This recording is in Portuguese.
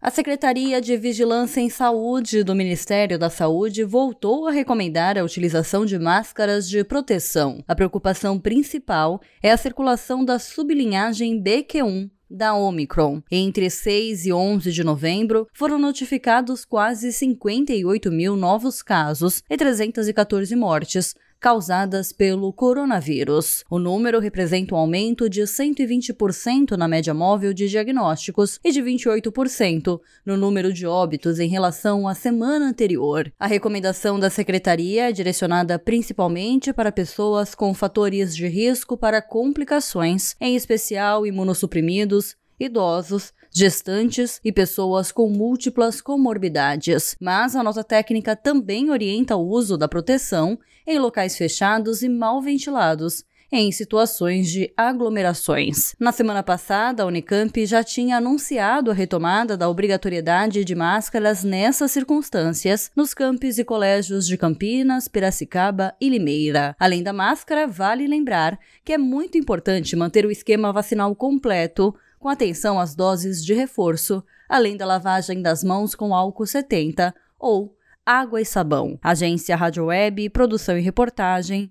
A Secretaria de Vigilância em Saúde do Ministério da Saúde voltou a recomendar a utilização de máscaras de proteção. A preocupação principal é a circulação da sublinhagem BQ1 da Omicron. Entre 6 e 11 de novembro, foram notificados quase 58 mil novos casos e 314 mortes, causadas pelo coronavírus. O número representa um aumento de 120% na média móvel de diagnósticos e de 28% no número de óbitos em relação à semana anterior. A recomendação da secretaria é direcionada principalmente para pessoas com fatores de risco para complicações, em especial imunossuprimidos, idosos, gestantes e pessoas com múltiplas comorbidades. Mas a nota técnica também orienta o uso da proteção em locais fechados e mal ventilados, em situações de aglomerações. Na semana passada, a Unicamp já tinha anunciado a retomada da obrigatoriedade de máscaras nessas circunstâncias nos campos e colégios de Campinas, Piracicaba e Limeira. Além da máscara, vale lembrar que é muito importante manter o esquema vacinal completo com atenção às doses de reforço, além da lavagem das mãos com álcool 70 ou água e sabão. Agência Rádio Web, produção e reportagem,